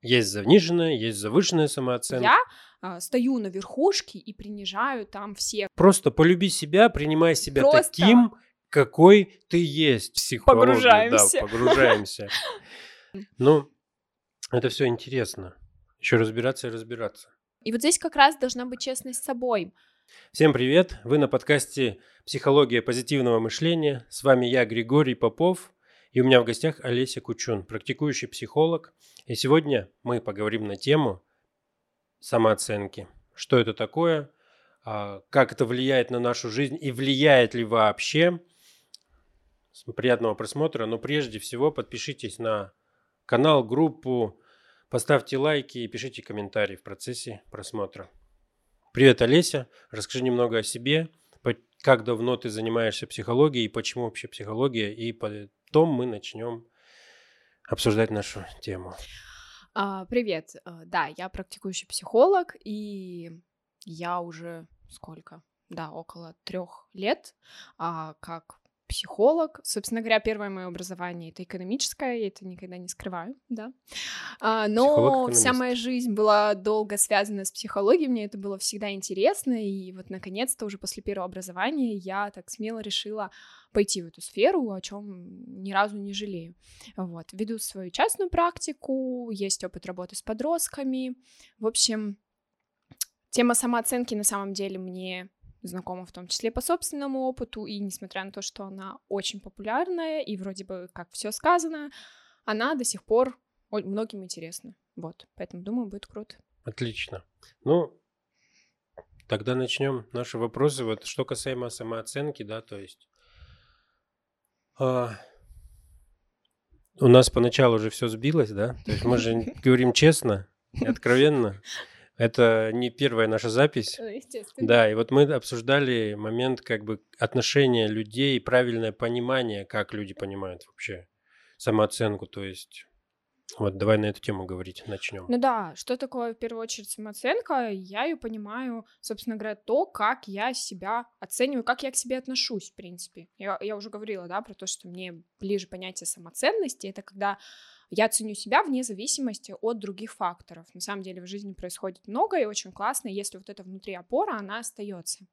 Есть заниженная, есть завышенная самооценка. Я а, стою на верхушке и принижаю там всех. Просто полюби себя, принимай себя Просто- таким, какой ты есть. Психология, Погружаемся. Да, погружаемся. Ну, это все интересно. Еще разбираться и разбираться. И вот здесь как раз должна быть честность с собой. Всем привет! Вы на подкасте «Психология позитивного мышления». С вами я, Григорий Попов, и у меня в гостях Олеся Кучун, практикующий психолог. И сегодня мы поговорим на тему самооценки. Что это такое, а, как это влияет на нашу жизнь и влияет ли вообще. Приятного просмотра, но прежде всего подпишитесь на канал, группу, поставьте лайки и пишите комментарии в процессе просмотра. Привет, Олеся. Расскажи немного о себе, как давно ты занимаешься психологией и почему вообще психология, и потом мы начнем обсуждать нашу тему. А, Привет, А, да, я практикующий психолог, и я уже сколько? Да, около трех лет а, как психолог. Собственно говоря, первое мое образование это экономическое, я это никогда не скрываю, да. А, но вся моя жизнь была долго связана с психологией, мне это было всегда интересно, и вот наконец-то уже после первого образования я так смело решила пойти в эту сферу, о чем ни разу не жалею. Вот, веду свою частную практику, есть опыт работы с подростками. В общем, тема самооценки на самом деле мне знакома в том числе по собственному опыту, и несмотря на то, что она очень популярная, и вроде бы как все сказано, она до сих пор многим интересна. Вот, поэтому думаю, будет круто. Отлично. Ну, тогда начнем наши вопросы. Вот что касаемо самооценки, да, то есть а, у нас поначалу уже все сбилось, да, то есть мы же говорим честно откровенно. Это не первая наша запись. Естественно. Да, и вот мы обсуждали момент как бы отношения людей, правильное понимание, как люди понимают вообще самооценку, то есть вот давай на эту тему говорить, начнем. Ну да, что такое в первую очередь самооценка? Я ее понимаю, собственно говоря, то, как я себя оцениваю, как я к себе отношусь, в принципе. Я, я уже говорила, да, про то, что мне ближе понятие самоценности. Это когда я ценю себя вне зависимости от других факторов. На самом деле в жизни происходит много и очень классно, если вот эта внутри опора, она остается.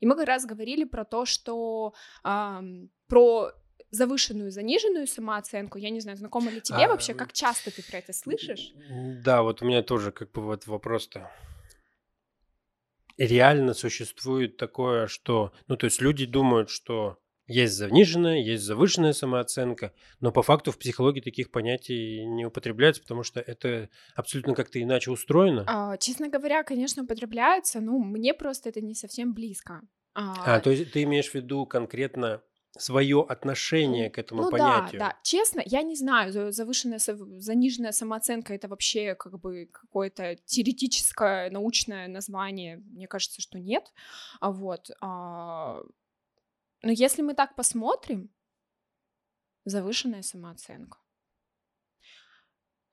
И мы как раз говорили про то, что ам, про завышенную, заниженную самооценку. Я не знаю, знакомо ли тебе А, вообще, как часто ты про это слышишь? Да, вот у меня тоже как бы вот вопрос-то. Реально существует такое, что... Ну, то есть люди думают, что есть заниженная, есть завышенная самооценка, но по факту в психологии таких понятий не употребляется, потому что это абсолютно как-то иначе устроено. А, честно говоря, конечно, употребляется, но мне просто это не совсем близко. А, то есть ты имеешь в виду конкретно свое отношение к этому ну понятию? да, да. Честно, я не знаю, за- завышенная, заниженная самооценка это вообще как бы какое-то теоретическое научное название. Мне кажется, что нет. А вот. а, Но если мы так посмотрим, завышенная самооценка.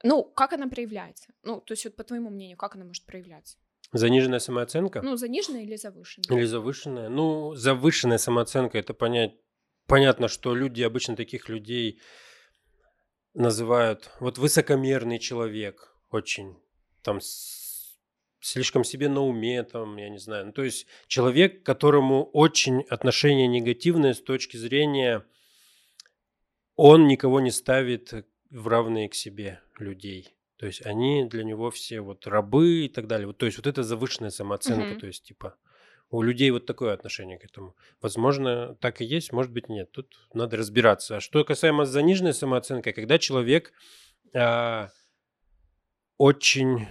Ну, как она проявляется? Ну, то есть вот по твоему мнению, как она может проявляться? Заниженная самооценка? Ну, заниженная или завышенная? Или завышенная? Ну, завышенная самооценка это понять. Понятно, что люди, обычно таких людей называют вот высокомерный человек, очень там слишком себе на уме, там, я не знаю. Ну, то есть человек, которому очень отношение негативное с точки зрения, он никого не ставит в равные к себе людей. То есть они для него все вот рабы и так далее. Вот, то есть вот это завышенная самооценка. Мгм. То есть типа у людей вот такое отношение к этому. Возможно, так и есть, может быть, нет. Тут надо разбираться. А что касаемо заниженной самооценки, когда человек а, очень,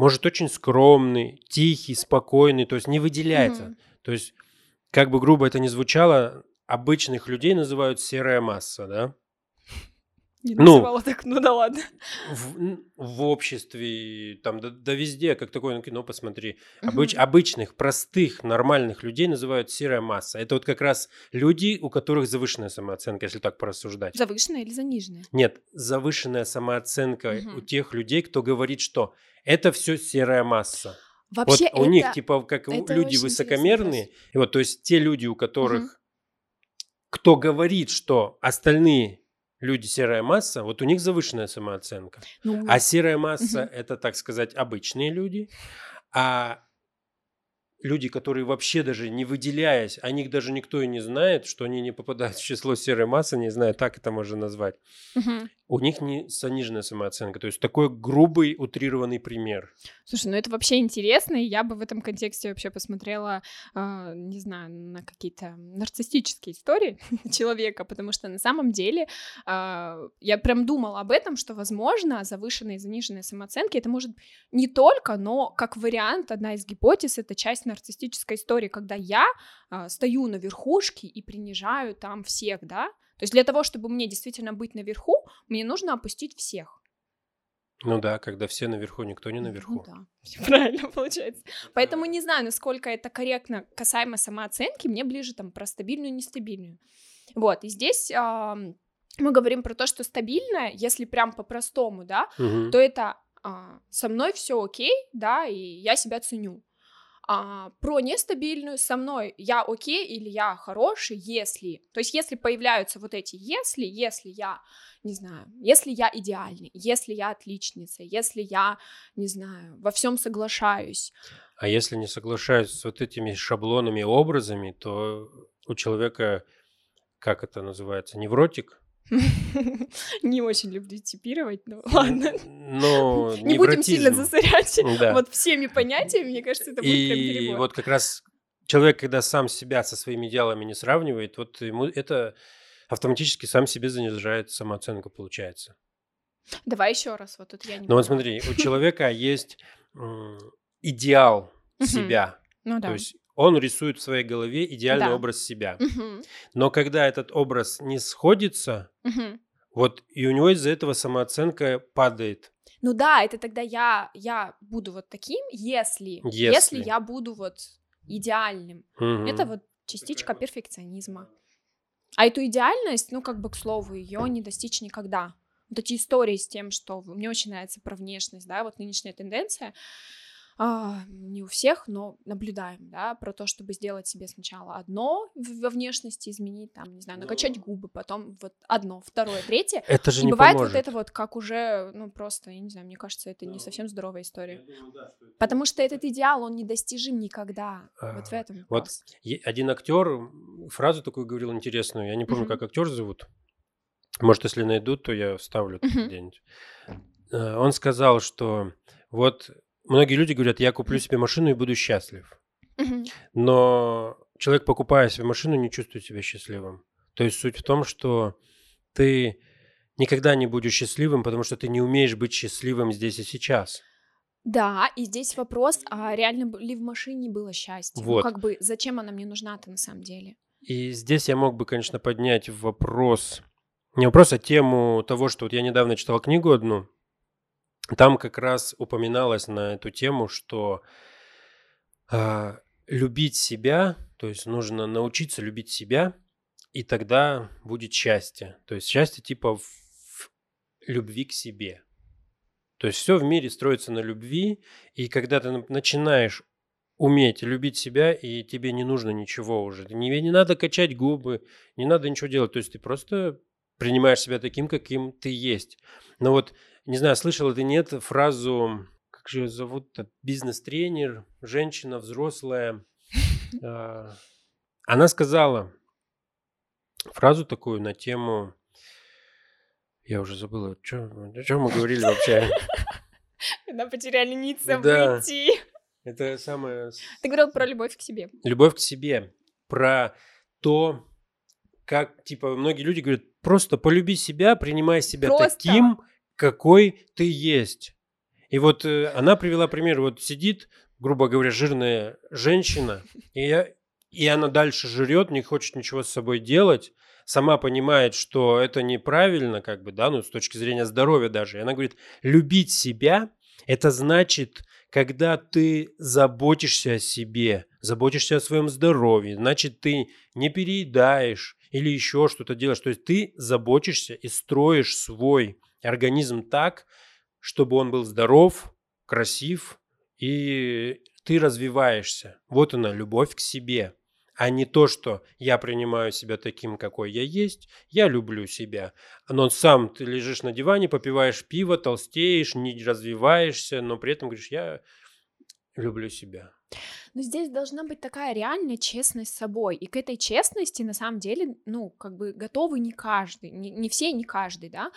может, очень скромный, тихий, спокойный, то есть не выделяется. Мгм. То есть, как бы грубо это ни звучало, обычных людей называют серая масса, да? Не Ну. так, ну да ладно. В, в обществе, там, да, да везде, как такое ну, кино, посмотри. Обыч- обычных, простых, нормальных людей называют серая масса. Это вот как раз люди, у которых завышенная самооценка, если так порассуждать. Завышенная или заниженная? Нет, завышенная самооценка у тех людей, кто говорит, что это все серая масса. Вообще вот у них, это- типа, как это люди высокомерные, и вот, то есть те люди, у которых, кто говорит, что остальные люди серая масса, вот у них завышенная самооценка. Ну, А серая масса Мгм. это, так сказать, обычные люди. А люди, которые вообще даже не выделяясь, о них даже никто и не знает, что они не попадают в число серой массы, не знаю, так это можно назвать. мгм. У них не заниженная самооценка. То есть такой грубый, утрированный пример. Слушай, ну это вообще интересно, и я бы в этом контексте вообще посмотрела, а, не знаю, на какие-то нарциссические истории человека, потому что на самом деле а, я прям думала об этом, что, возможно, завышенные и заниженные самооценки это может не только, но как вариант, одна из гипотез, это часть нарциссической истории, когда я а, стою на верхушке и принижаю там всех, да, то есть для того, чтобы мне действительно быть наверху, мне нужно опустить всех. Ну да, когда все наверху, никто не наверху. Ну да, всё правильно получается. Поэтому не знаю, насколько это корректно касаемо самооценки, мне ближе там про стабильную и нестабильную. Вот, и здесь ам, мы говорим про то, что стабильная, если прям по-простому, да, Мгм. то это а, со мной все окей, да, и я себя ценю. А, про нестабильную со мной я окей или я хороший, если, то есть если появляются вот эти если, если я, не знаю, если я идеальный, если я отличница, если я, не знаю, во всем соглашаюсь, А если не соглашаюсь с вот этими шаблонами, образами, то у человека, как это называется, невротик? не очень люблю типировать, но ладно, Ну, не будем сильно засорять вот всеми понятиями, мне кажется, это будет прям И перебор. вот как раз человек, когда сам себя со своими идеалами не сравнивает, вот ему это автоматически сам себе занижает самооценку, получается. Давай еще раз, вот тут я не Но вот смотри, у человека есть идеал себя. Ну да. То есть он рисует в своей голове идеальный Да. образ себя. Но когда этот образ не сходится, вот и у него из-за этого самооценка падает. Ну да, это тогда я, я буду вот таким, если, если, Если. я буду вот идеальным. Мгм. Это вот частичка перфекционизма. А эту идеальность, ну как бы к слову, ее не достичь никогда. Вот эти истории с тем, что мне очень нравится про внешность, да, вот нынешняя тенденция, а, не у всех, но наблюдаем, да, про то, чтобы сделать себе сначала одно во внешности изменить, там, не знаю, накачать губы, потом вот одно, второе, третье, Это же и не бывает поможет. вот это вот, как уже, ну, просто, я не знаю, мне кажется, это не совсем здоровая история. Потому что этот идеал, он недостижим никогда. вот в А, этом вот вопрос. Е- Один актер фразу такую говорил интересную. Я не помню, Мгм. как актер зовут. Может, если найдут, то я вставлю тут Мгм. где-нибудь. Э, Он сказал, что вот многие люди говорят, я куплю себе машину и буду счастлив. Но человек, покупая себе машину, не чувствует себя счастливым. То есть суть в том, что ты никогда не будешь счастливым, потому что ты не умеешь быть счастливым здесь и сейчас. Да, и здесь вопрос, а реально ли в машине было счастье? Ну, Вот. как бы, зачем она мне нужна-то на самом деле? И здесь я мог бы, конечно, поднять вопрос, не вопрос, а тему того, что вот я недавно читал книгу одну, там как раз упоминалось на эту тему, что а, любить себя, то есть нужно научиться любить себя, и тогда будет счастье. То есть счастье типа в в любви к себе. То есть все в мире строится на любви, и когда ты на- начинаешь уметь любить себя, и тебе не нужно ничего уже. Не, не надо качать губы, не надо ничего делать. То есть ты просто принимаешь себя таким, каким ты есть. Но вот, не знаю, слышал ты нет фразу, как же ее зовут, бизнес-тренер, женщина взрослая. А, Она сказала фразу такую на тему... Я уже забыла, о чем мы говорили вообще. Когда потеряли нить Да. Это самое Ты говорил про любовь к себе. любовь к себе, про то, как, типа, многие люди говорят, просто полюби себя, принимай себя Просто. таким, какой ты есть. И вот э, она привела пример, вот сидит, грубо говоря, жирная женщина, и, я, и она дальше жрет, не хочет ничего с собой делать, сама понимает, что это неправильно, как бы, да, ну, с точки зрения здоровья даже. И она говорит, любить себя – это значит, когда ты заботишься о себе, заботишься о своем здоровье, значит, ты не переедаешь или еще что-то делаешь. То есть ты заботишься и строишь свой организм так, чтобы он был здоров, красив, и ты развиваешься. Вот она, любовь к себе. а не то, что я принимаю себя таким, какой я есть, я люблю себя. Но сам ты лежишь на диване, попиваешь пиво, толстеешь, не развиваешься, но при этом говоришь, я люблю себя. Но здесь должна быть такая реальная честность с собой. И к этой честности, на самом деле, ну, как бы готовы не каждый, не, не все, не каждый, да.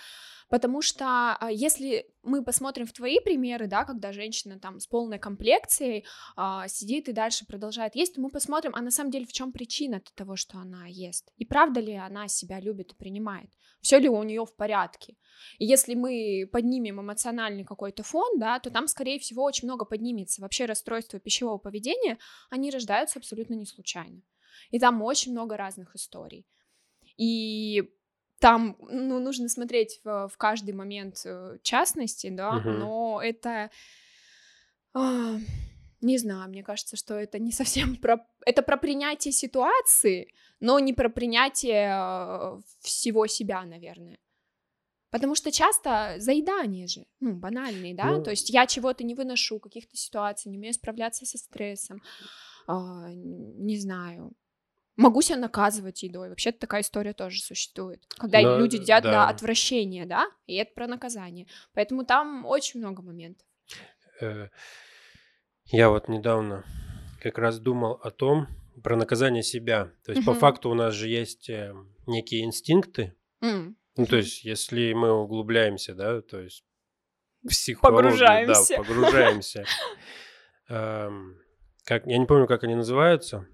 Потому что а, если мы посмотрим в твои примеры, да, когда женщина там с полной комплекцией а, сидит и дальше продолжает есть, мы посмотрим, а на самом деле в чем причина того, что она ест, и правда ли она себя любит и принимает, все ли у нее в порядке. И если мы поднимем эмоциональный какой-то фон, да, то там, скорее всего, очень много поднимется. Вообще расстройства пищевого поведения, они рождаются абсолютно не случайно. И там очень много разных историй. И там, ну, нужно смотреть в, в каждый момент э, частности, да, uh-huh. но это, э, не знаю, мне кажется, что это не совсем про, это про принятие ситуации, но не про принятие э, всего себя, наверное. Потому что часто заедание же, ну, банальные, да, ну... то есть я чего-то не выношу, каких-то ситуаций, не умею справляться со стрессом, э, не знаю, могу себя наказывать едой. Вообще такая история тоже существует. Когда Но, люди едят да. до отвращения, да, и это про наказание. Поэтому там очень много моментов. Э, я вот недавно как раз думал о том, про наказание себя. То есть, угу. по факту у нас же есть э, некие инстинкты. Mm. Ну, то есть, если мы углубляемся, да, то есть психологию, погружаемся. да, погружаемся. Эм, как, я не помню, как они называются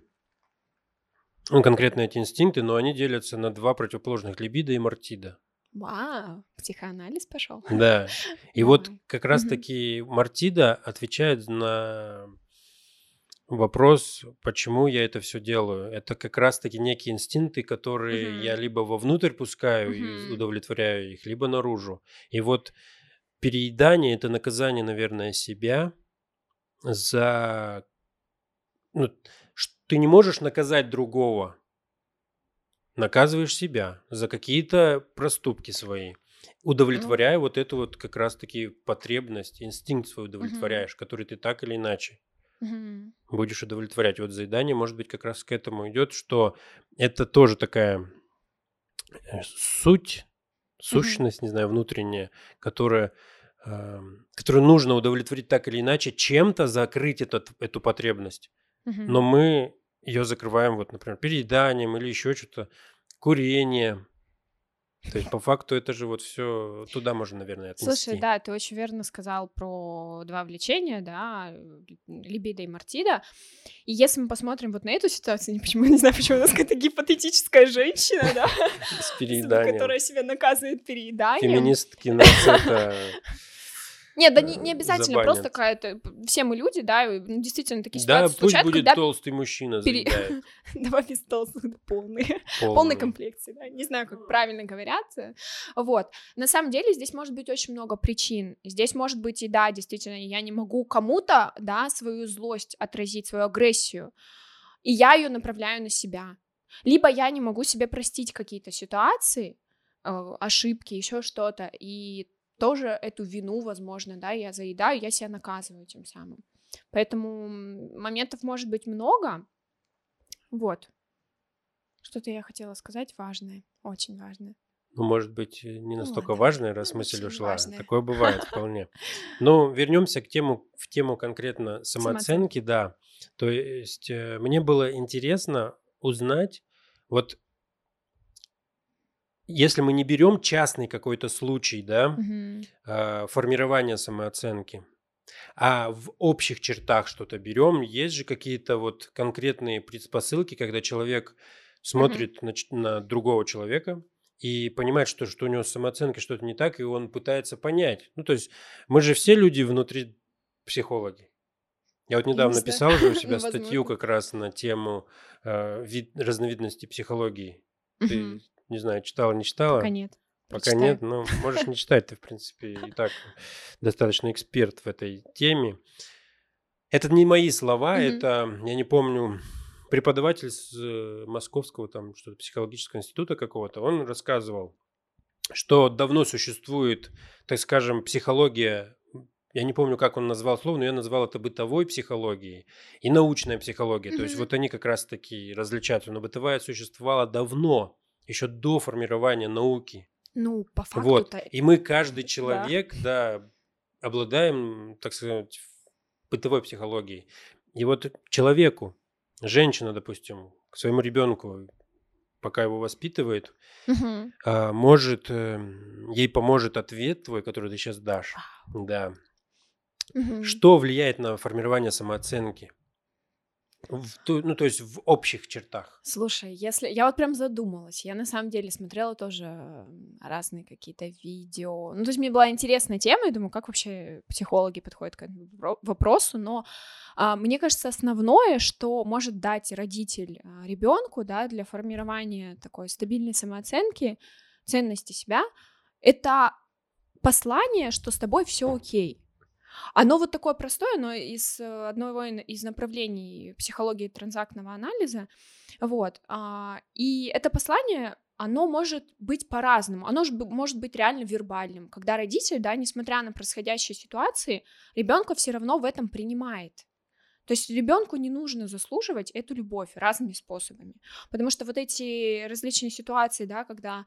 ну, конкретно эти инстинкты, но они делятся на два противоположных либидо и мартида. Вау, психоанализ пошел. Да. И вот как раз-таки мартида отвечает на вопрос, почему я это все делаю. Это как раз-таки некие инстинкты, которые я либо вовнутрь пускаю и удовлетворяю их, либо наружу. И вот переедание это наказание, наверное, себя за ну, ты не можешь наказать другого. Наказываешь себя за какие-то проступки свои. Удовлетворяя ну. вот эту вот как раз-таки потребность, инстинкт свой удовлетворяешь, угу. который ты так или иначе угу. будешь удовлетворять. Вот заедание, может быть, как раз к этому идет, что это тоже такая э, суть, сущность, угу. не знаю, внутренняя, которая э, которую нужно удовлетворить так или иначе, чем-то закрыть этот, эту потребность. Угу. Но мы ее закрываем, вот, например, перееданием или еще что-то, курение. То есть, по факту, это же вот все туда можно, наверное, отнести. Слушай, да, ты очень верно сказал про два влечения, да, либидо и мартида. И если мы посмотрим вот на эту ситуацию, не почему, не знаю, почему у нас какая-то гипотетическая женщина, да, с перееданием. которая себя наказывает перееданием. Феминистки нас это нет, да не, не обязательно, забанят. просто какая-то... Все мы люди, да, ну, действительно такие да, ситуации случаются, будет когда... толстый мужчина пере... Давай без толстых, полные. Полной комплекции, да. Не знаю, как правильно говорят. Вот. На самом деле здесь может быть очень много причин. Здесь может быть и, да, действительно, я не могу кому-то, да, свою злость отразить, свою агрессию, и я ее направляю на себя. Либо я не могу себе простить какие-то ситуации, э, ошибки, еще что-то, и тоже эту вину, возможно, да, я заедаю, я себя наказываю тем самым. Поэтому моментов может быть много. Вот. Что-то я хотела сказать важное, очень важное. Ну, может быть, э, не настолько вот. важное, раз ну, мысль ушла. Важное. Такое бывает вполне. Но вернемся к тему, в тему конкретно самооценки, да. То есть э, мне было интересно узнать, вот если мы не берем частный какой-то случай, да, угу. э, формирования самооценки, а в общих чертах что-то берем, есть же какие-то вот конкретные предпосылки, когда человек смотрит угу. на, на другого человека и понимает, что, что у него с самооценкой что-то не так, и он пытается понять. Ну, то есть мы же все люди внутри психологи. Я вот недавно Есть, писал же у себя статью как раз на тему э, вид, разновидности психологии. Ты не знаю, читала, не читала. Пока нет. Пока Прочитаю. нет, но можешь не читать, ты, в принципе, и так достаточно эксперт в этой теме. Это не мои слова, mm-hmm. это, я не помню, преподаватель с э, Московского там что-то психологического института какого-то, он рассказывал, что давно существует, так скажем, психология я не помню, как он назвал слово, но я назвал это бытовой психологией и научная психология. Mm-hmm. То есть вот они как раз таки различаются. Но бытовая существовала давно, еще до формирования науки. Ну, по факту. Вот. И мы, каждый человек, да. да, обладаем, так сказать, бытовой психологией. И вот человеку, женщина, допустим, к своему ребенку, пока его воспитывает, угу. может, эм, ей поможет ответ твой, который ты сейчас дашь. Да. Угу. Что влияет на формирование самооценки? В, ну, то есть в общих чертах. Слушай, если я вот прям задумалась, я на самом деле смотрела тоже разные какие-то видео. Ну, то есть мне была интересная тема, я думаю, как вообще психологи подходят к этому вопросу, но а, мне кажется, основное, что может дать родитель а, ребенку, да, для формирования такой стабильной самооценки, ценности себя, это послание, что с тобой все окей. Оно вот такое простое, но из э, одного из направлений психологии транзактного анализа, вот, а, и это послание оно может быть по-разному, оно может быть реально вербальным, когда родитель, да, несмотря на происходящие ситуации, ребенка все равно в этом принимает. То есть ребенку не нужно заслуживать эту любовь разными способами, потому что вот эти различные ситуации, да, когда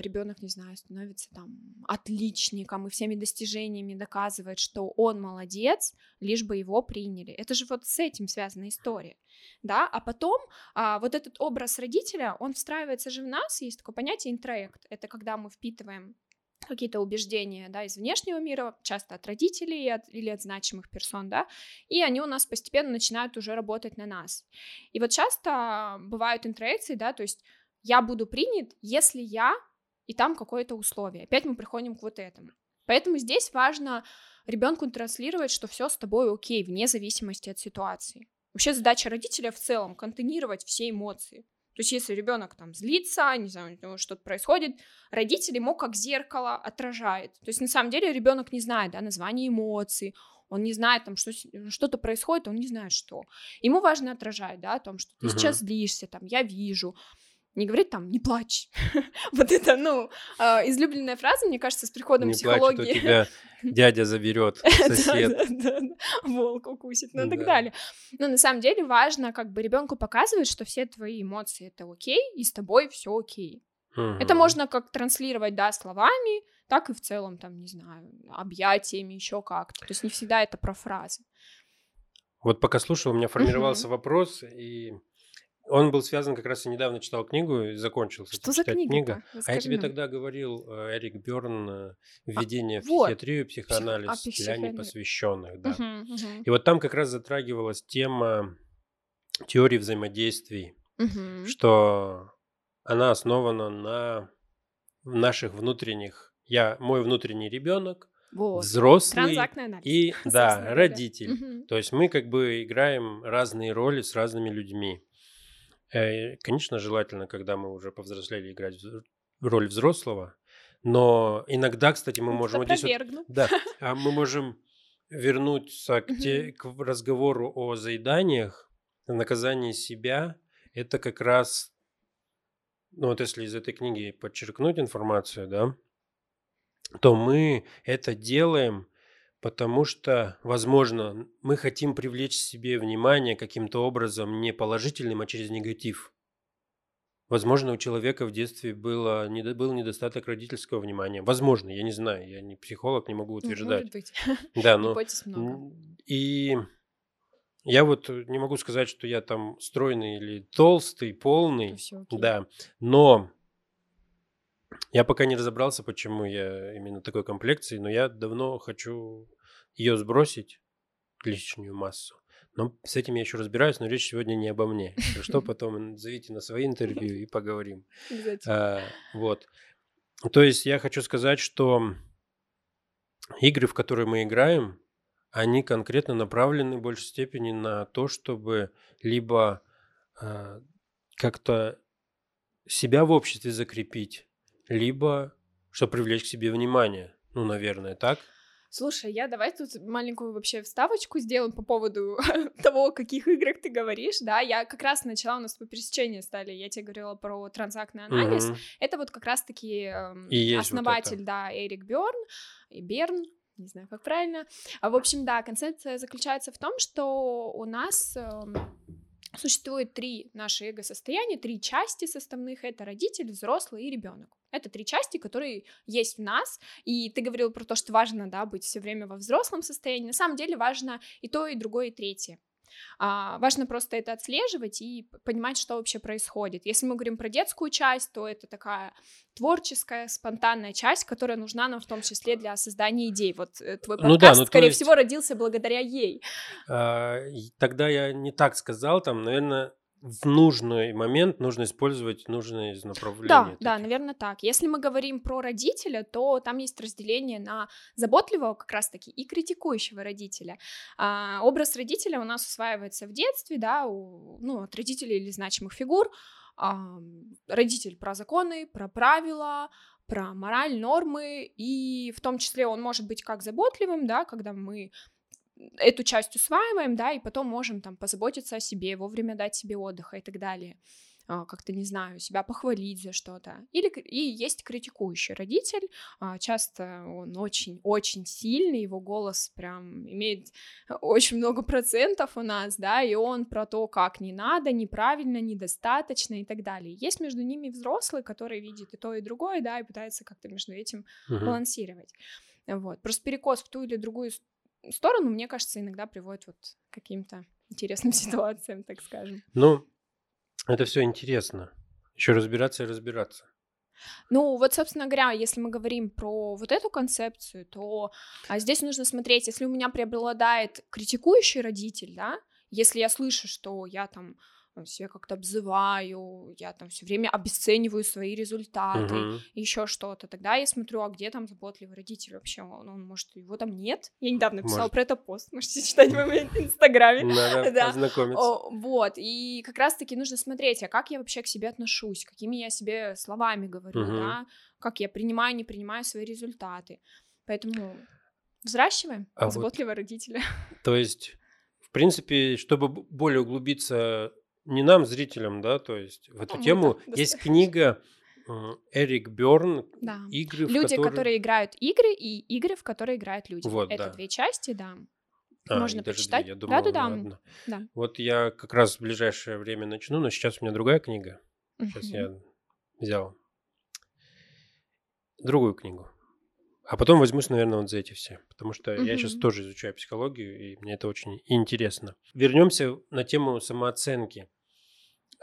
ребенок, не знаю, становится там отличником и всеми достижениями доказывает, что он молодец, лишь бы его приняли. Это же вот с этим связана история, да, а потом а, вот этот образ родителя, он встраивается же в нас, есть такое понятие интроект, это когда мы впитываем какие-то убеждения, да, из внешнего мира, часто от родителей от, или от значимых персон, да, и они у нас постепенно начинают уже работать на нас. И вот часто бывают интроекции, да, то есть я буду принят, если я и там какое-то условие. Опять мы приходим к вот этому. Поэтому здесь важно ребенку транслировать, что все с тобой окей, вне зависимости от ситуации. Вообще задача родителя в целом контейнировать все эмоции. То есть если ребенок там злится, не знаю, что-то происходит, родитель ему как зеркало отражает. То есть на самом деле ребенок не знает да, название эмоций, он не знает там, что что-то происходит, он не знает что. Ему важно отражать, да, о том, что ты uh-huh. сейчас злишься, там, я вижу, не говорить там «не плачь». вот это, ну, э, излюбленная фраза, мне кажется, с приходом не психологии. Не плачь, тебя дядя заберет, сосед. Волк укусит, ну и так далее. Но на самом деле важно как бы ребенку показывать, что все твои эмоции — это окей, и с тобой все окей. Это можно как транслировать, да, словами, так и в целом, там, не знаю, объятиями, еще как-то. То есть не всегда это про фразы. Вот пока слушал, у меня формировался вопрос, и он был связан как раз, я недавно читал книгу и закончил. Что за книга? книга. А я тебе нам. тогда говорил, э, Эрик Берн, э, «Введение а, в психиатрию, психоанализ а, для непосвященных». Да. Угу, угу. И вот там как раз затрагивалась тема теории взаимодействий, угу. что она основана на наших внутренних, я, мой внутренний ребенок, вот. взрослый и да, родитель. Угу. То есть мы как бы играем разные роли с разными людьми. Э, конечно, желательно, когда мы уже повзрослели, играть роль взрослого. Но иногда, кстати, мы можем... Вот здесь вот, да, а мы можем вернуться к, те, к разговору о заеданиях, наказании себя. Это как раз, ну вот если из этой книги подчеркнуть информацию, да, то мы это делаем потому что, возможно, мы хотим привлечь себе внимание каким-то образом не положительным, а через негатив. Возможно, у человека в детстве было, был недостаток родительского внимания. Возможно, я не знаю, я не психолог, не могу утверждать. Может быть. Да, но... И я вот не могу сказать, что я там стройный или толстый, полный. Да, но я пока не разобрался, почему я именно такой комплекции, но я давно хочу ее сбросить, лишнюю массу. Но с этим я еще разбираюсь, но речь сегодня не обо мне. Что потом зовите на свои интервью и поговорим. А, вот. То есть я хочу сказать, что игры, в которые мы играем, они конкретно направлены в большей степени на то, чтобы либо а, как-то себя в обществе закрепить, либо чтобы привлечь к себе внимание. Ну, наверное, так. Слушай, я давай тут маленькую вообще вставочку сделаем по поводу того, о каких играх ты говоришь, да, я как раз начала, у нас по пересечению стали, я тебе говорила про транзактный анализ, Мгм. это вот как раз-таки вот основатель, это. да, Эрик Берн, и Берн, не знаю, как правильно. А, в общем, да, концепция заключается в том, что у нас эм, Существует три наши эго-состояния, три части составных. Это родитель, взрослый и ребенок. Это три части, которые есть в нас. И ты говорил про то, что важно да, быть все время во взрослом состоянии. На самом деле важно и то, и другое, и третье. А, важно просто это отслеживать и понимать, что вообще происходит. Если мы говорим про детскую часть, то это такая творческая, спонтанная часть, которая нужна нам в том числе для создания идей. Вот э, твой подкаст, ну да, ну, скорее есть... всего, родился благодаря ей. А, тогда я не так сказал, там, наверное, в нужный момент нужно использовать нужные направления. Да, такие. да, наверное, так. Если мы говорим про родителя, то там есть разделение на заботливого как раз-таки и критикующего родителя. А, образ родителя у нас усваивается в детстве, да, у, ну, от родителей или значимых фигур. А, родитель про законы, про правила, про мораль, нормы, и в том числе он может быть как заботливым, да, когда мы эту часть усваиваем, да, и потом можем там позаботиться о себе, вовремя дать себе отдыха и так далее а, как-то, не знаю, себя похвалить за что-то. Или и есть критикующий родитель, а, часто он очень-очень сильный, его голос прям имеет очень много процентов у нас, да, и он про то, как не надо, неправильно, недостаточно и так далее. Есть между ними взрослый, который видит и то, и другое, да, и пытается как-то между этим uh-huh. балансировать. Вот. Просто перекос в ту или другую сторону, мне кажется, иногда приводит вот к каким-то интересным ситуациям, так скажем. Ну, это все интересно. Еще разбираться и разбираться. Ну, вот, собственно говоря, если мы говорим про вот эту концепцию, то а здесь нужно смотреть, если у меня преобладает критикующий родитель, да, если я слышу, что я там себя как-то обзываю, я там все время обесцениваю свои результаты, uh-huh. еще что-то. Тогда я смотрю, а где там заботливый родитель вообще? Он, он может, его там нет? Я недавно писала может. про это пост, можете читать в моем инстаграме. Надо да. ознакомиться. вот, и как раз-таки нужно смотреть, а как я вообще к себе отношусь, какими я себе словами говорю, да, как я принимаю, не принимаю свои результаты. Поэтому взращиваем а заботливого вот, родителя. То есть, в принципе, чтобы более углубиться не нам, зрителям, да, то есть в эту ну, тему есть книга Эрик Берн да. игры, люди, которые... которые играют игры и игры, в которые играют люди. Вот, Это да. две части, да. А, Можно почитать. Я думал, да, да, да, да. Вот я как раз в ближайшее время начну, но сейчас у меня другая книга. Сейчас я взял другую книгу. А потом возьмусь, наверное, вот за эти все. Потому что угу. я сейчас тоже изучаю психологию, и мне это очень интересно. Вернемся на тему самооценки.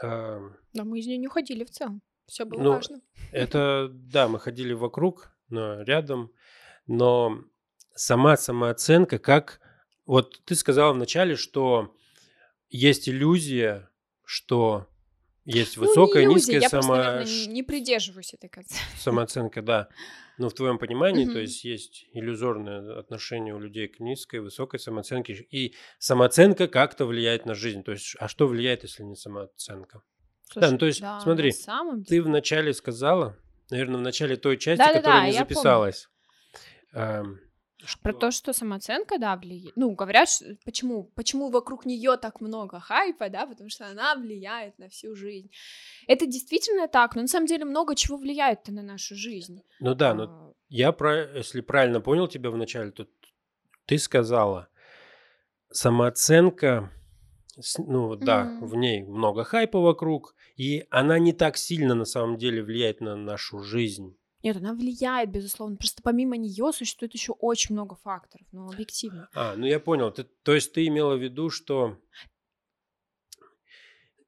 Да, мы из нее не уходили в целом. Все было ну, важно. Это, да, мы ходили вокруг, но рядом. Но сама самооценка, как... Вот ты сказала вначале, что есть иллюзия, что есть ну, высокая, ну, низкая я само... просто, наверное, не придерживаюсь этой концепции. Самооценка, да. Но в твоем понимании, то есть есть иллюзорное отношение у людей к низкой, высокой самооценке, и самооценка как-то влияет на жизнь. То есть, а что влияет, если не самооценка? Слушай, да, ну то есть, да, смотри, ты вначале сказала, наверное, в начале той части, да, которая да, да, не записалась. Эм, что... Про то, что самооценка, да, влияет. Ну, говорят, почему, почему вокруг нее так много хайпа, да, потому что она влияет на всю жизнь. Это действительно так, но на самом деле много чего влияет на нашу жизнь. Ну да, но а... я, про, если правильно понял тебя вначале, то ты сказала, самооценка, ну да, mm-hmm. в ней много хайпа вокруг, и она не так сильно на самом деле влияет на нашу жизнь. Нет, она влияет, безусловно. Просто помимо нее существует еще очень много факторов, но объективно. А, ну я понял. Ты, то есть ты имела в виду, что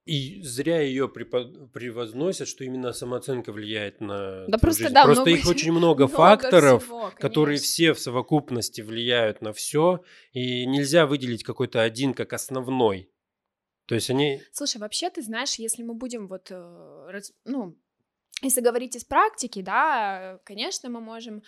и зря ее превозносят, что именно самооценка влияет на да просто, жизнь. Да, просто их очень много, много факторов, всего, которые все в совокупности влияют на все, и нельзя выделить какой-то один как основной. То есть они... Слушай, вообще ты знаешь, если мы будем вот, э, ну, если говорить из практики, да, конечно, мы можем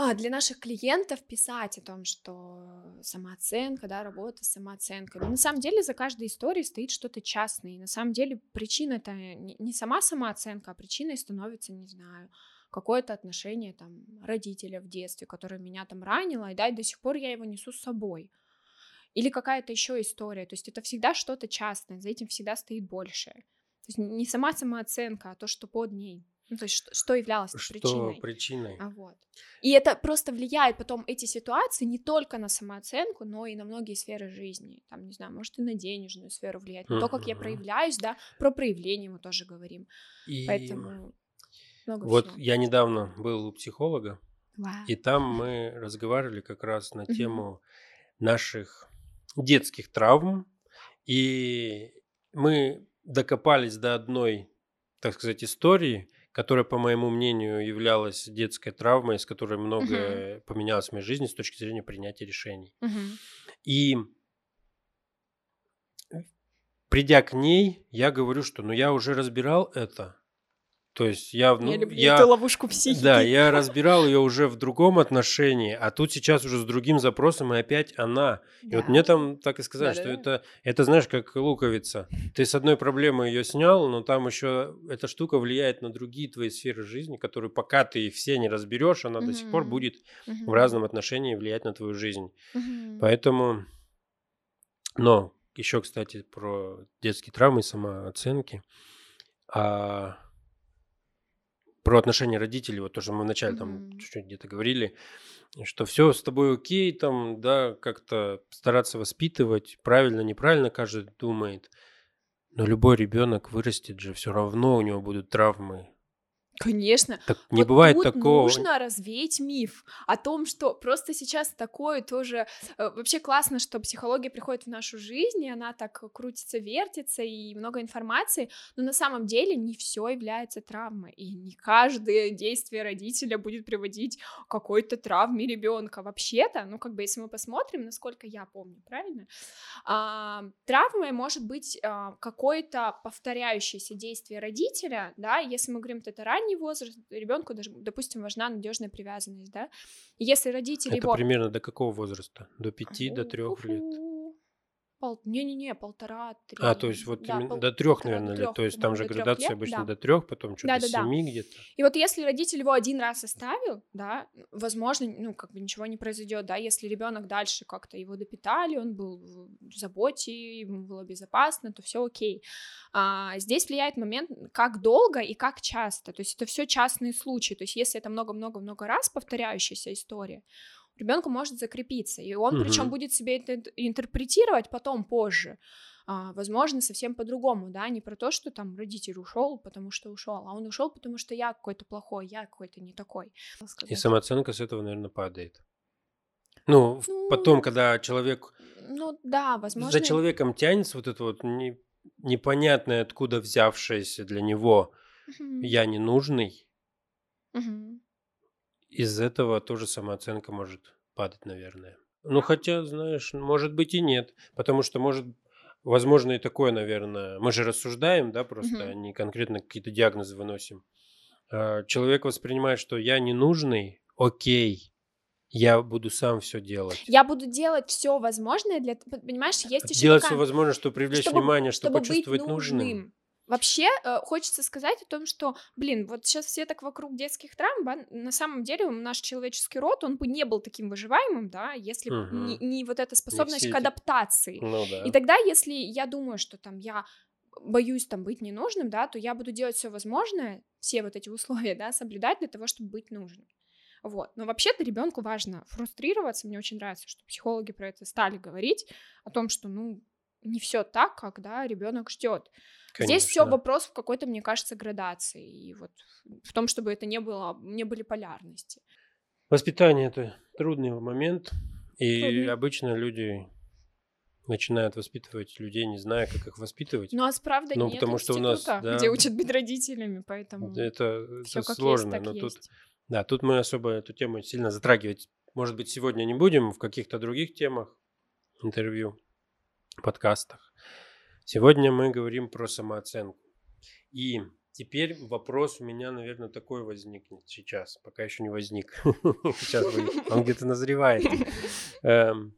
а, для наших клиентов писать о том, что самооценка, да, работа с самооценкой. Но на самом деле за каждой историей стоит что-то частное. И на самом деле причина это не сама самооценка, а причиной становится, не знаю, какое-то отношение там родителя в детстве, которое меня там ранило, и да, и до сих пор я его несу с собой. Или какая-то еще история. То есть это всегда что-то частное, за этим всегда стоит большее. То есть не сама самооценка, а то, что под ней. Ну, то есть что, что являлось Что причиной. причиной? А вот. И это просто влияет потом эти ситуации не только на самооценку, но и на многие сферы жизни. Там, не знаю, может и на денежную сферу влиять, на то, как я проявляюсь, да, про проявление мы тоже говорим. И Поэтому много вот всего. я недавно был у психолога, Вау. и там мы разговаривали как раз на тему наших детских травм, и мы докопались до одной, так сказать, истории, которая, по моему мнению, являлась детской травмой, с которой многое поменялось в моей жизни с точки зрения принятия решений. Мгм. И придя к ней, я говорю, что ну я уже разбирал это. То есть я, ну, я люблю я, эту ловушку психики. да, я разбирал ее уже в другом отношении, а тут сейчас уже с другим запросом, и опять она. И вот Да. мне там так и сказали, что Да-да-да. это, это, знаешь, как луковица. Ты с одной проблемы ее снял, но там еще эта штука влияет на другие твои сферы жизни, которые пока ты их все не разберешь, она до сих пор будет Мгм. в разном отношении влиять на твою жизнь. Мгм. Поэтому, но еще, кстати, про детские травмы самооценки. А, про отношения родителей, вот то, что мы вначале там Мгм. чуть-чуть где-то говорили, что все с тобой окей, там, да, как-то стараться воспитывать, правильно, неправильно каждый думает. Но любой ребенок вырастет же, все равно у него будут травмы. Конечно. Так не Вот бывает тут такого. нужно развеять миф о том, что просто сейчас такое тоже... э, Вообще классно, что психология приходит в нашу жизнь, и она так крутится, вертится, и много информации, но на самом деле не все является травмой, и не каждое действие родителя будет приводить к какой-то травме ребенка. Вообще-то, ну как бы если мы посмотрим, насколько я помню, правильно, а, травмой может быть а, какое-то повторяющееся действие родителя, да, если мы говорим, что это ранний возраст, ребенку допустим, важна надежная привязанность, да, если родители Это его... примерно до какого возраста? До пяти, до трех лет? Пол... Не-не-не, полтора, три. А, то есть вот Да, именно пол- до трех, наверное, до лет. трёх, То есть там же градация лет, обычно да. до трех, потом что-то до Да-да-да. семи где-то. И вот если родитель его один раз оставил, да, возможно, ну, как бы ничего не произойдет, да, если ребенок дальше как-то его допитали, он был в заботе, ему было безопасно, то все окей. А, здесь влияет момент, как долго и как часто, то есть это все частные случаи, то есть если это много-много-много раз повторяющаяся история, ребенку может закрепиться, и он причем Мгм. будет себе это ин- интерпретировать потом позже. А, возможно, совсем по-другому, да, не про то, что там родитель ушел, потому что ушел, а он ушел, потому что я какой-то плохой, я какой-то не такой. И самооценка с этого, наверное, падает. Ну, Ну, потом, когда человек Ну да, возможно. за человеком тянется вот это вот не- непонятное, откуда взявшееся для него Мгм. я ненужный, Мгм. Из этого тоже самооценка может падать, наверное. Ну, хотя, знаешь, может быть и нет, потому что может, возможно и такое, наверное. Мы же рассуждаем, да, просто, а не конкретно какие-то диагнозы выносим. А, Человек воспринимает, что я ненужный, окей, я буду сам все делать. Я буду делать все возможное для, понимаешь, есть еще Делать все возможное, чтобы привлечь чтобы- внимание, чтобы, чтобы быть почувствовать нужным. нужным. Вообще э, хочется сказать о том, что, блин, вот сейчас все так вокруг детских травм, ба- на самом деле наш человеческий род, он бы не был таким выживаемым, да, если бы Мгм. не, не вот эта способность к адаптации. Ну да. И тогда, если я думаю, что там я боюсь там быть ненужным, да, то я буду делать все возможное, все вот эти условия, да, соблюдать для того, чтобы быть нужным. Вот. Но вообще-то ребенку важно фрустрироваться. Мне очень нравится, что психологи про это стали говорить, о том, что, ну, не все так, как, да, ребенок ждет. Здесь все вопрос в какой-то, мне кажется, градации. И вот в том, чтобы это не было, не были полярности. Воспитание это трудный момент, и Трудный. обычно люди начинают воспитывать людей, не зная, как их воспитывать. Ну, а с правда Ну, нет потому что у нас, да. где учат быть родителями, поэтому Это, все это сложно, есть, но тут, есть. да, тут мы особо эту тему сильно затрагивать, может быть, сегодня не будем, в каких-то других темах, интервью, подкастах. Сегодня мы говорим про самооценку. И теперь вопрос у меня, наверное, такой возникнет сейчас, пока еще не возник. Сейчас он где-то назревает. Эм,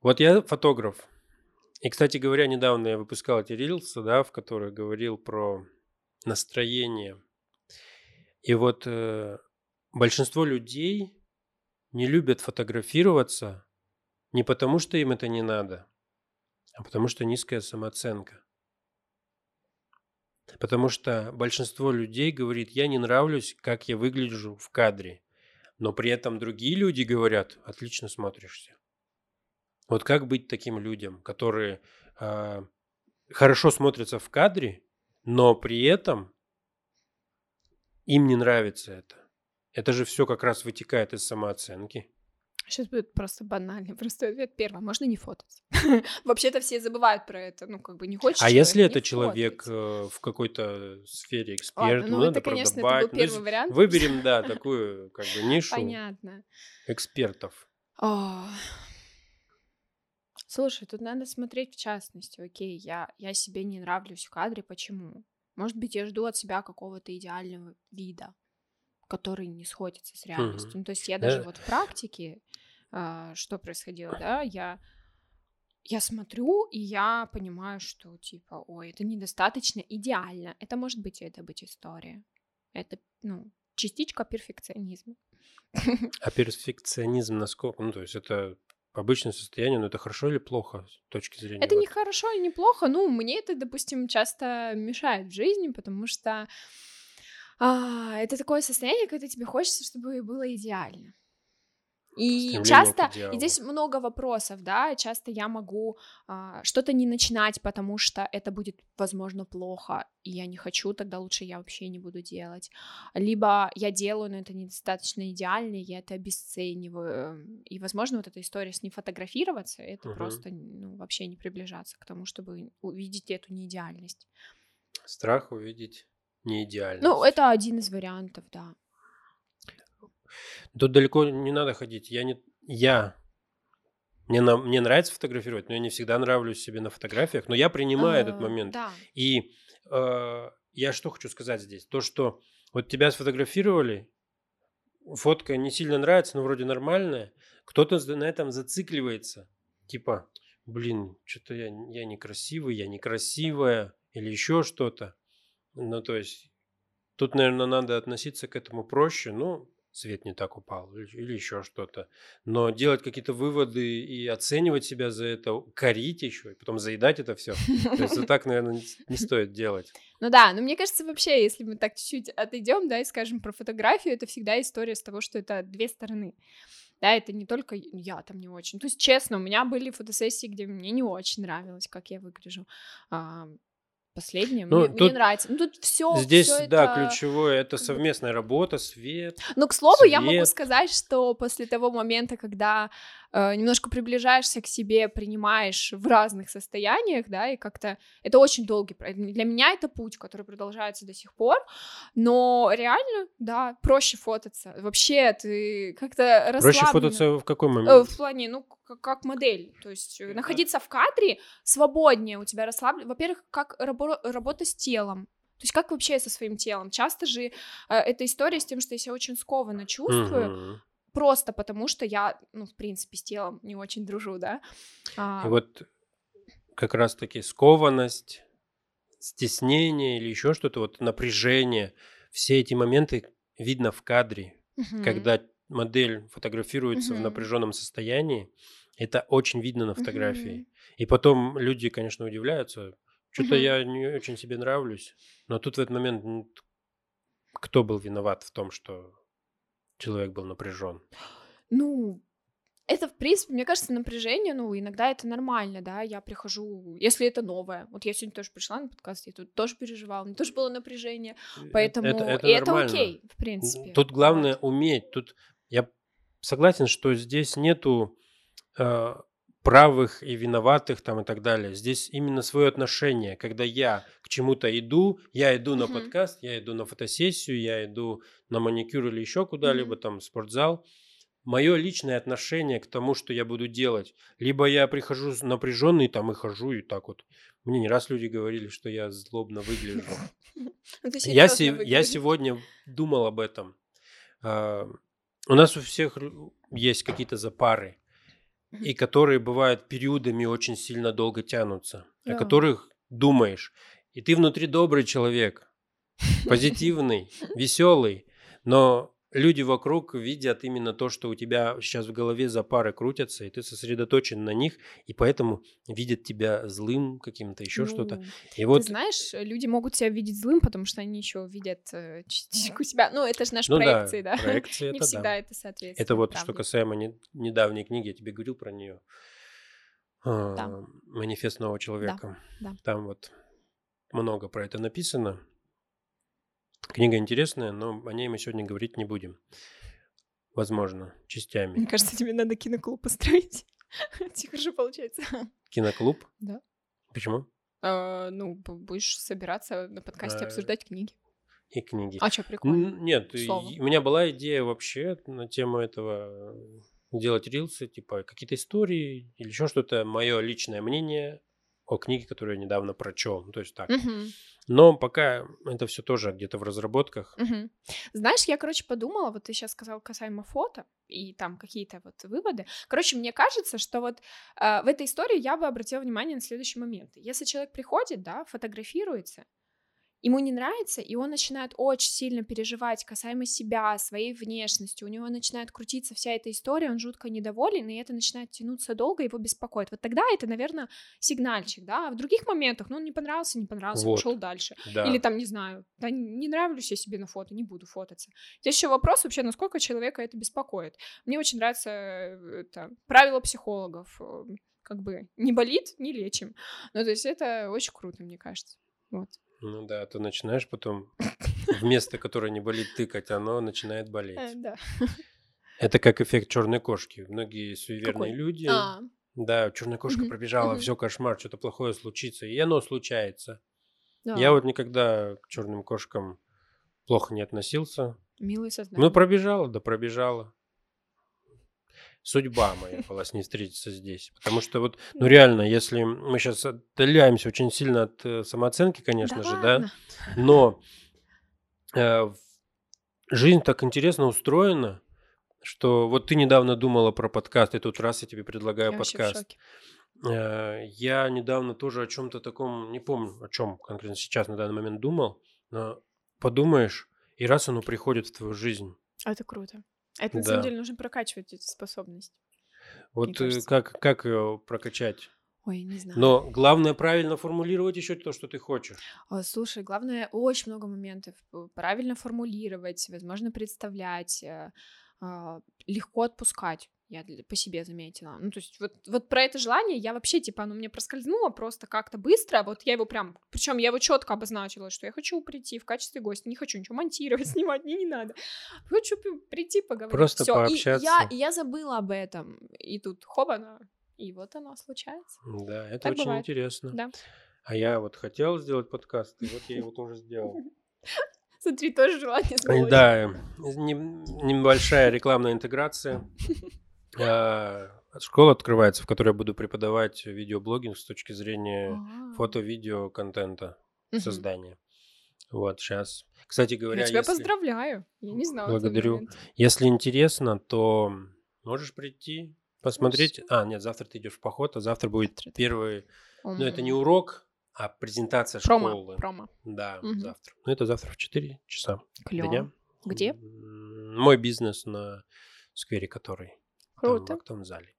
Вот я фотограф. И, кстати говоря, недавно я выпускал эти рилсы, да, в которых говорил про настроение. И вот э, большинство людей не любят фотографироваться не потому, что им это не надо, а потому что низкая самооценка. Потому что большинство людей говорит, я не нравлюсь, как я выгляжу в кадре. Но при этом другие люди говорят, отлично смотришься. Вот как быть таким людям, которые э, хорошо смотрятся в кадре, но при этом им не нравится это. Это же все как раз вытекает из самооценки. Сейчас будет просто банальный простой ответ. Первое, можно не фототься. Вообще-то все забывают про это. Ну, как бы не хочешь. А если это человек э, в какой-то сфере эксперт, ну, это, конечно, это был первый вариант. Выберем, да, такую как бы нишу. Понятно. Экспертов. Слушай, тут надо смотреть в частности. Окей, я, я себе не нравлюсь в кадре. Почему? Может быть, я жду от себя какого-то идеального вида который не сходится с реальностью. Mm-hmm. Ну, то есть я даже yeah. вот в практике, а, что происходило, да, я я смотрю, и я понимаю, что типа, ой, это недостаточно идеально. Это может быть это быть история. Это, ну, частичка перфекционизма. А перфекционизм насколько? Ну, то есть это обычное состояние, но это хорошо или плохо с точки зрения? Это вот... не хорошо и не плохо. Ну, мне это, допустим, часто мешает в жизни, потому что а, это такое состояние, когда тебе хочется, чтобы было идеально. И часто, и здесь много вопросов, да, часто я могу а, что-то не начинать, потому что это будет, возможно, плохо, и я не хочу, тогда лучше я вообще не буду делать. Либо я делаю, но это недостаточно идеально, я это обесцениваю. И, возможно, вот эта история с не фотографироваться, это угу. просто ну, вообще не приближаться к тому, чтобы увидеть эту неидеальность. Страх увидеть не идеально. Ну, это один из вариантов, да. Тут далеко не надо ходить. Я не... Я... Мне, на... мне нравится фотографировать, но я не всегда нравлюсь себе на фотографиях, но я принимаю этот момент. Да. И э, я что хочу сказать здесь? То, что вот тебя сфотографировали, фотка не сильно нравится, но вроде нормальная, кто-то на этом зацикливается. Типа, блин, что-то я, я некрасивый, я некрасивая, или еще что-то. Ну, то есть, тут, наверное, надо относиться к этому проще. Ну, свет не так упал или, еще что-то. Но делать какие-то выводы и оценивать себя за это, корить еще, и потом заедать это все. То есть вот так, наверное, не стоит делать. Ну да, но мне кажется, вообще, если мы так чуть-чуть отойдем, да, и скажем про фотографию, это всегда история с того, что это две стороны. Да, это не только я там не очень. То есть, честно, у меня были фотосессии, где мне не очень нравилось, как я выгляжу последнее. Ну, мне, тут, мне нравится. Ну, тут все. Здесь, всё да, это... ключевое это совместная работа, свет. Ну, к слову, цвет. я могу сказать, что после того момента, когда немножко приближаешься к себе, принимаешь в разных состояниях, да, и как-то это очень долгий. Для меня это путь, который продолжается до сих пор, но реально, да, проще фототься. Вообще, ты как-то расслабленно. Проще фототься в какой момент? Э, в плане, ну, как, модель, то есть э, находиться в кадре свободнее у тебя расслаблено. Во-первых, как рабо- работа с телом. То есть как вообще со своим телом? Часто же э, эта история с тем, что я себя очень скованно чувствую, угу. Просто потому что я, ну, в принципе, с телом не очень дружу, да. А... И вот как раз-таки скованность, стеснение или еще что-то, вот напряжение, все эти моменты видно в кадре, угу. когда модель фотографируется угу. в напряженном состоянии, это очень видно на фотографии. Угу. И потом люди, конечно, удивляются, что-то угу. я не очень себе нравлюсь, но тут в этот момент кто был виноват в том, что человек был напряжен? Ну, это, в принципе, мне кажется, напряжение, ну, иногда это нормально, да, я прихожу, если это новое, вот я сегодня тоже пришла на подкаст, я тут тоже переживала, мне тоже было напряжение, э, поэтому это, это, и это окей, в принципе. Тут главное вот. уметь, тут я согласен, что здесь нету э, правых и виноватых там и так далее. Здесь именно свое отношение, когда я к чему-то иду, я иду на подкаст, я иду на фотосессию, я иду на маникюр или еще куда-либо, там, спортзал. Мое личное отношение к тому, что я буду делать. Либо я прихожу напряженный там и хожу и так вот. Мне не раз люди говорили, что я злобно выгляжу. Я, я сегодня думал об этом. А, у нас у всех есть какие-то запары, и которые бывают периодами очень сильно долго тянутся, да. о которых думаешь. И ты внутри добрый человек, позитивный, веселый, но люди вокруг видят именно то, что у тебя сейчас в голове за пары крутятся, и ты сосредоточен на них, и поэтому видят тебя злым каким-то, еще Ну, что-то. И Ты вот, знаешь, люди могут себя видеть злым, потому что они еще видят э, частичку себя. Ну, это же наши ну проекции, да, да. проекции Не это всегда да. это соответствует. Это вот что правде. касаемо не- недавней книги, я тебе говорил про нее. Манифест нового человека. да. Там вот много про это написано. Книга интересная, но о ней мы сегодня говорить не будем. Возможно, частями. Мне кажется, тебе надо киноклуб построить. Тебе хорошо получается. Киноклуб? Да. Почему? А, Ну, будешь собираться на подкасте Э, обсуждать книги. И книги. А что, прикольно. Н- Нет, Слово. у меня была идея вообще на тему этого э, делать рилсы, типа какие-то истории или еще что-то, мое личное мнение о книге, которую я недавно прочел. Ну, то есть так. Мгм. Но пока это все тоже где-то в разработках. Мгм. Знаешь, я, короче, подумала, вот ты сейчас сказал касаемо фото, и там какие-то вот выводы. Короче, мне кажется, что вот э, в этой истории я бы обратила внимание на следующий момент. Если человек приходит, да, фотографируется, ему не нравится, и он начинает очень сильно переживать касаемо себя, своей внешности, у него начинает крутиться вся эта история, он жутко недоволен, и это начинает тянуться долго, его беспокоит. Вот тогда это, наверное, сигнальчик, да, а в других моментах, ну, он не понравился, не понравился, Вот. пошел дальше. Да. Или там, не знаю, да не нравлюсь я себе на фото, не буду фототься. Здесь еще вопрос вообще, насколько человека это беспокоит. Мне очень нравится это, правило психологов. э, Как бы не болит, не лечим. Ну, то есть это очень круто, мне кажется. Вот. Ну да, ты начинаешь потом в место, которое не болит тыкать, оно начинает Э, болеть. да. Это как эффект черной кошки. Многие суеверные Какой? люди, А, да, черная кошка Мгм, пробежала, мгм. все кошмар, что-то плохое случится, и оно случается. да. Я вот никогда к черным кошкам плохо не относился. Милые создания. Ну, пробежала, да пробежала. Судьба моя была с ней встретиться здесь. Потому что вот, ну реально, если мы сейчас отдаляемся очень сильно от э, самооценки, конечно же, да, ладно. но э, жизнь так интересно устроена, что вот ты недавно думала про подкаст, и тут раз я тебе предлагаю Я подкаст. Э, Я недавно тоже о чем-то таком, не помню, о чем конкретно сейчас на данный момент думал, но подумаешь, и раз оно приходит в твою жизнь. Это круто. Это на Да. самом деле нужно прокачивать эту способность. Вот э, как, как ее прокачать? Ой, не знаю. Но главное правильно формулировать еще то, что ты хочешь. А, Слушай, главное, очень много моментов. Правильно формулировать, возможно, представлять, э, а, легко отпускать. Я по себе заметила. Ну, то есть вот, вот про это желание я вообще, типа, оно мне проскользнуло просто как-то быстро. Вот я его прям... Причем я его четко обозначила, что я хочу прийти в качестве гостя, не хочу ничего монтировать, снимать, мне не надо. Хочу прийти поговорить. Просто Всё. И пообщаться. я, и я забыла об этом. И тут хобана, и вот оно случается. Да, это Так очень бывает. интересно. Да. А я вот хотел сделать подкаст, и вот я его тоже сделал. Смотри, тоже желание сбылось. Да, э, не- небольшая рекламная интеграция. Школа открывается, в которой я буду преподавать видеоблогинг с точки зрения А. фото-видео контента создания. Вот сейчас. Кстати говоря, Я тебя если, поздравляю. Я не знала. Благодарю. если интересно, то можешь прийти, посмотреть. А, нет, завтра ты идешь в поход, а завтра будет Завтра первый. Ну, это не урок, а презентация промо. школы. Промо. Да, Мгм. завтра. Ну, это завтра в 4 часа Клево. дня. Где? Мой бизнес на сквере, который там, в Круто. актовом зале.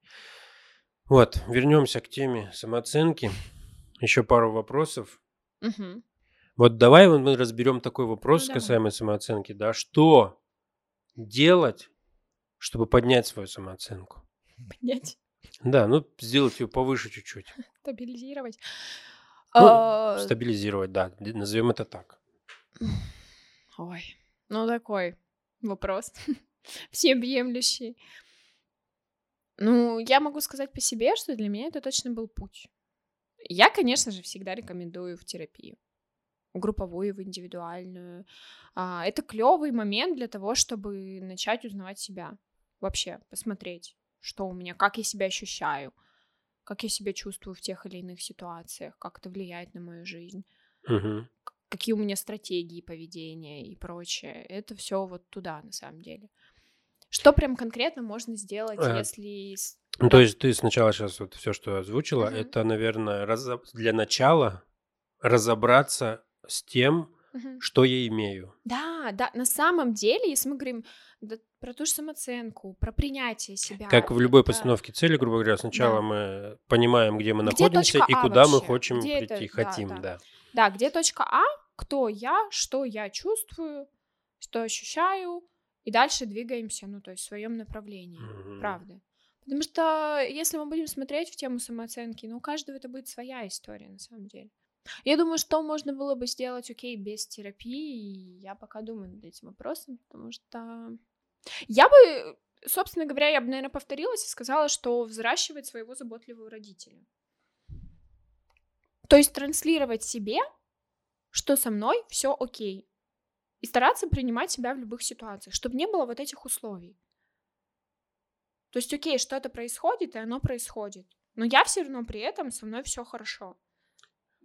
Вот, вернемся к теме самооценки. Еще пару вопросов. Мгм. Вот давай мы разберем такой вопрос Ну, касаемо самооценки, да, что делать, чтобы поднять свою самооценку? Поднять, Да, ну сделать ее повыше чуть-чуть, стабилизировать. Ну, А, стабилизировать, да, назовем это так. Ой, ну такой вопрос. Всеобъемлющий. Ну, я могу сказать по себе, что для меня это точно был путь. Я, конечно же, всегда рекомендую в терапию. В групповую, в индивидуальную. А, это клевый момент для того, чтобы начать узнавать себя. Вообще, посмотреть, что у меня, как я себя ощущаю, как я себя чувствую в тех или иных ситуациях, как это влияет на мою жизнь Мгм. какие у меня стратегии поведения и прочее. Это все вот туда, на самом деле. Что прям конкретно можно сделать, Э, если... Ну, Да. то есть ты сначала сейчас вот все, что озвучила, Мгм. это, наверное, разо- для начала разобраться с тем, Мгм. что я имею. Да, да, на самом деле, если мы говорим да, про ту же самооценку, про принятие себя. Как в любой это- постановке цели, грубо говоря, сначала Да. мы понимаем, где мы Где находимся и А куда мы вообще? хотим Где это? прийти, Да, хотим, да. да. Да, где точка А, кто я, что я чувствую, что ощущаю, и дальше двигаемся, ну, то есть в своем направлении, Мгм. правда. Потому что если мы будем смотреть в тему самооценки, ну, у каждого это будет своя история, на самом деле. Я думаю, что можно было бы сделать, окей, без терапии, я пока думаю над этим вопросом, потому что я бы, собственно говоря, я бы, наверное, повторилась и сказала, что взращивать своего заботливого родителя. То есть транслировать себе, что со мной все окей. И стараться принимать себя в любых ситуациях, чтобы не было вот этих условий. То есть, окей, что-то происходит, и оно происходит. Но я все равно при этом со мной все хорошо.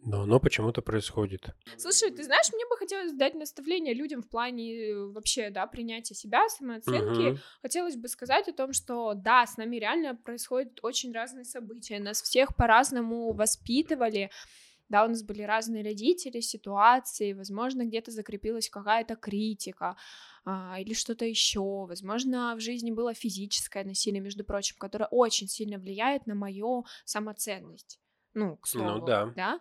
Но оно почему-то происходит. Слушай, ты знаешь, мне бы хотелось дать наставление людям в плане э, вообще, да, принятия себя, самооценки. Мгм. Хотелось бы сказать о том, что да, с нами реально происходят очень разные события. Нас всех по-разному воспитывали. Да, у нас были разные родители, ситуации, возможно, где-то закрепилась какая-то критика а, или что-то еще. Возможно, в жизни было физическое насилие, между прочим, которое очень сильно влияет на мою самоценность. Ну, к слову, да.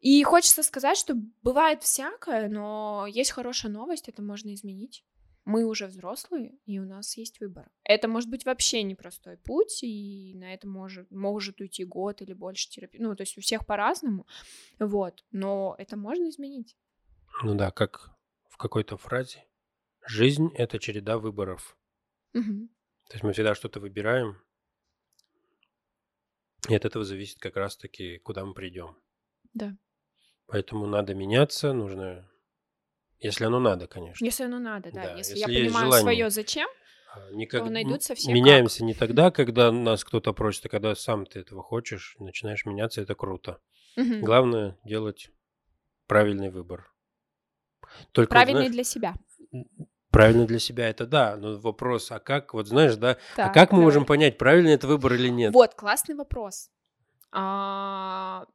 И хочется сказать, что бывает всякое, но есть хорошая новость, это можно изменить. Мы уже взрослые, и у нас есть выбор. Это может быть вообще непростой путь, и на это может, может уйти год или больше терапии. Ну, то есть у всех по-разному, вот. Но это можно изменить. Ну да, как в какой-то фразе. Жизнь — это череда выборов. Мгм. То есть мы всегда что-то выбираем, и от этого зависит как раз-таки, куда мы придем. Да. Поэтому надо меняться, нужно... Если оно надо, конечно. Если оно надо, да. Да, Если, если я понимаю желание. свое зачем, А, Никак... найдутся все Меняемся не тогда, когда нас кто-то просит, а когда сам ты этого хочешь, начинаешь меняться, это круто. Мгм. Главное делать правильный выбор. Только правильный знаешь, для себя. правильно для себя это да, но вопрос, а как, вот знаешь, да, а Так, как мы давай. можем понять, правильный это выбор или нет? Вот, классный вопрос. А,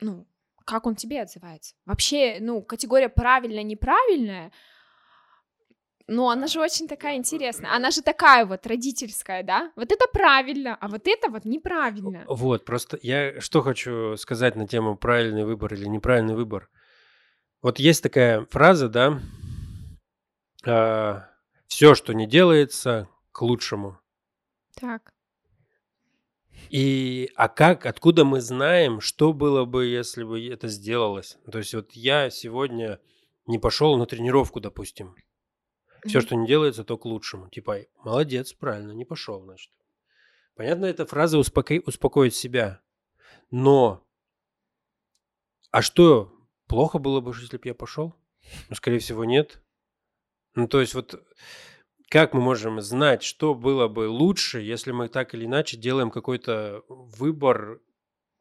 ну, как он тебе отзывается? Вообще, ну, категория правильно-неправильная, ну, она же очень такая интересная. Она же такая вот родительская, да? Вот это правильно, а вот это вот неправильно. Вот, просто я что хочу сказать на тему правильный выбор или неправильный выбор. Вот есть такая фраза, да, все, что не делается, к лучшему. Так. И а как, откуда мы знаем, что было бы, если бы это сделалось? То есть вот я сегодня не пошел на тренировку, допустим. Все, что не делается, то к лучшему. Типа, молодец, правильно, не пошел, значит. Понятно, эта фраза успоко- успокоит себя. Но, а что, плохо было бы, если бы я пошел? Ну, скорее всего, нет. Ну, то есть вот как мы можем знать, что было бы лучше, если мы так или иначе делаем какой-то выбор,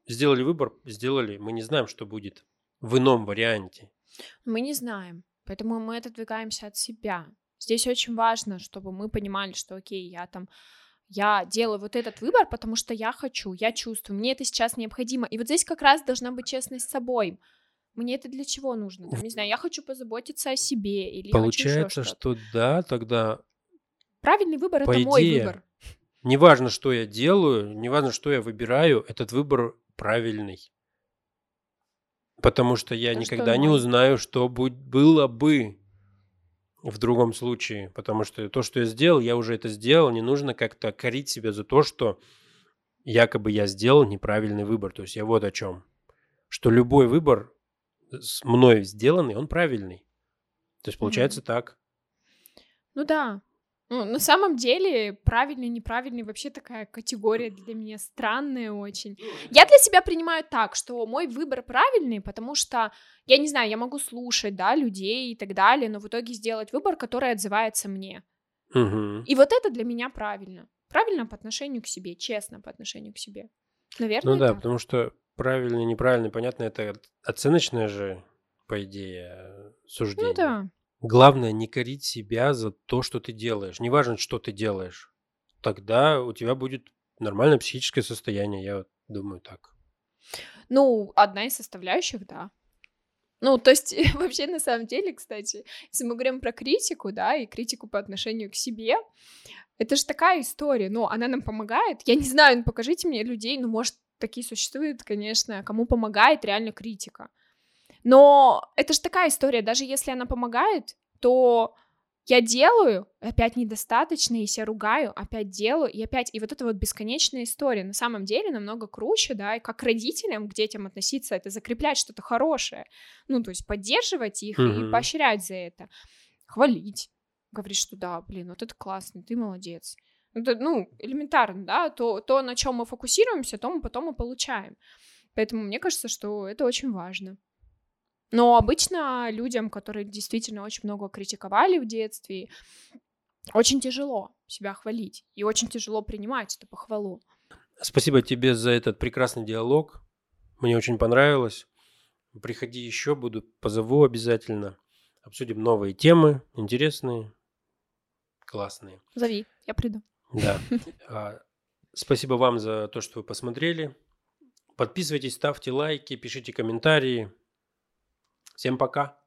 сделали выбор, сделали, мы не знаем, что будет в ином варианте. Мы не знаем, поэтому мы отодвигаемся от себя. Здесь очень важно, чтобы мы понимали, что, окей, я там, я делаю вот этот выбор, потому что я хочу, я чувствую, мне это сейчас необходимо. И вот здесь как раз должна быть честность с собой. Мне это для чего нужно? Там, не знаю, я хочу позаботиться о себе или Получается, что да, тогда Правильный выбор по это мой идее, выбор. неважно, что я делаю, неважно, что я выбираю, этот выбор правильный. Потому что я что никогда он не мой. узнаю, что будь- было бы в другом случае. Потому что то, что я сделал, я уже это сделал. Не нужно как-то корить себя за то, что якобы я сделал неправильный выбор. То есть я вот о чем. Что любой выбор с мной сделанный, он правильный. То есть получается так. Ну да. Ну, на самом деле, правильный, неправильный вообще такая категория для меня странная очень. Я для себя принимаю так, что мой выбор правильный, потому что, я не знаю, я могу слушать, да, людей и так далее, но в итоге сделать выбор, который отзывается мне. Мгм. И вот это для меня правильно. Правильно по отношению к себе, честно по отношению к себе. Наверное, Ну да, так. потому что правильный, неправильный, понятно, это оценочное же, по идее, суждение. Ну да. Главное не корить себя за то, что ты делаешь. Неважно, что ты делаешь. Тогда у тебя будет нормальное психическое состояние, я думаю так. Ну, одна из составляющих, да. Ну, то есть, вообще, на самом деле, кстати, если мы говорим про критику, да, и критику по отношению к себе, это же такая история, ну, она нам помогает. Я не знаю, ну, покажите мне людей, ну, может, такие существуют, конечно, кому помогает реально критика. Но это же такая история, даже если она помогает, то я делаю, опять недостаточно, и себя ругаю, опять делаю, и опять, и вот это вот бесконечная история, на самом деле намного круче, да, и как родителям к детям относиться, это закреплять что-то хорошее, ну, то есть поддерживать их mm-hmm. и поощрять за это, хвалить, говорить, что да, блин, вот это классно, ты молодец, это, ну, элементарно, да, то, то, на чем мы фокусируемся, то мы потом и получаем, поэтому мне кажется, что это очень важно. Но обычно людям, которые действительно очень много критиковали в детстве, очень тяжело себя хвалить и очень тяжело принимать эту похвалу. Спасибо тебе за этот прекрасный диалог. Мне очень понравилось. Приходи еще, буду позову обязательно. Обсудим новые темы, интересные, классные. Зови, я приду. Да. А, спасибо вам за то, что вы посмотрели. Подписывайтесь, ставьте лайки, пишите комментарии. Всем пока.